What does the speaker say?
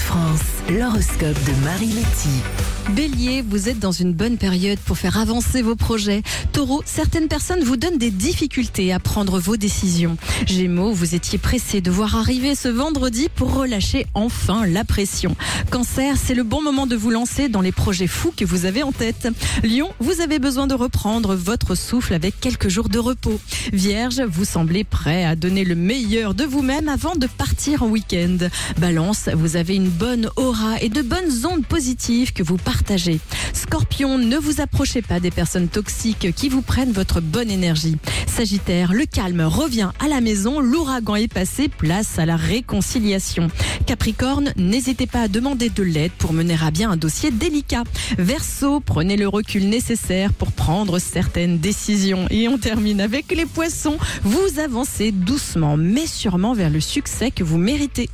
France, l'horoscope de Marie Letty. Bélier, vous êtes dans une bonne période pour faire avancer vos projets. Taureau, certaines personnes vous donnent des difficultés à prendre vos décisions. Gémeaux, vous étiez pressé de voir arriver ce vendredi pour relâcher enfin la pression. Cancer, c'est le bon moment de vous lancer dans les projets fous que vous avez en tête. Lion, vous avez besoin de reprendre votre souffle avec quelques jours de repos. Vierge, vous semblez prêt à donner le meilleur de vous-même avant de partir en week-end. Balance, vous avez une bonne aura et de bonnes ondes positives que vous partagez. Scorpion, ne vous approchez pas des personnes toxiques qui vous prennent votre bonne énergie. Sagittaire, le calme revient à la maison, l'ouragan est passé, place à la réconciliation. Capricorne, n'hésitez pas à demander de l'aide pour mener à bien un dossier délicat. Verseau, prenez le recul nécessaire pour prendre certaines décisions. Et on termine avec les poissons. Vous avancez doucement mais sûrement vers le succès que vous méritez.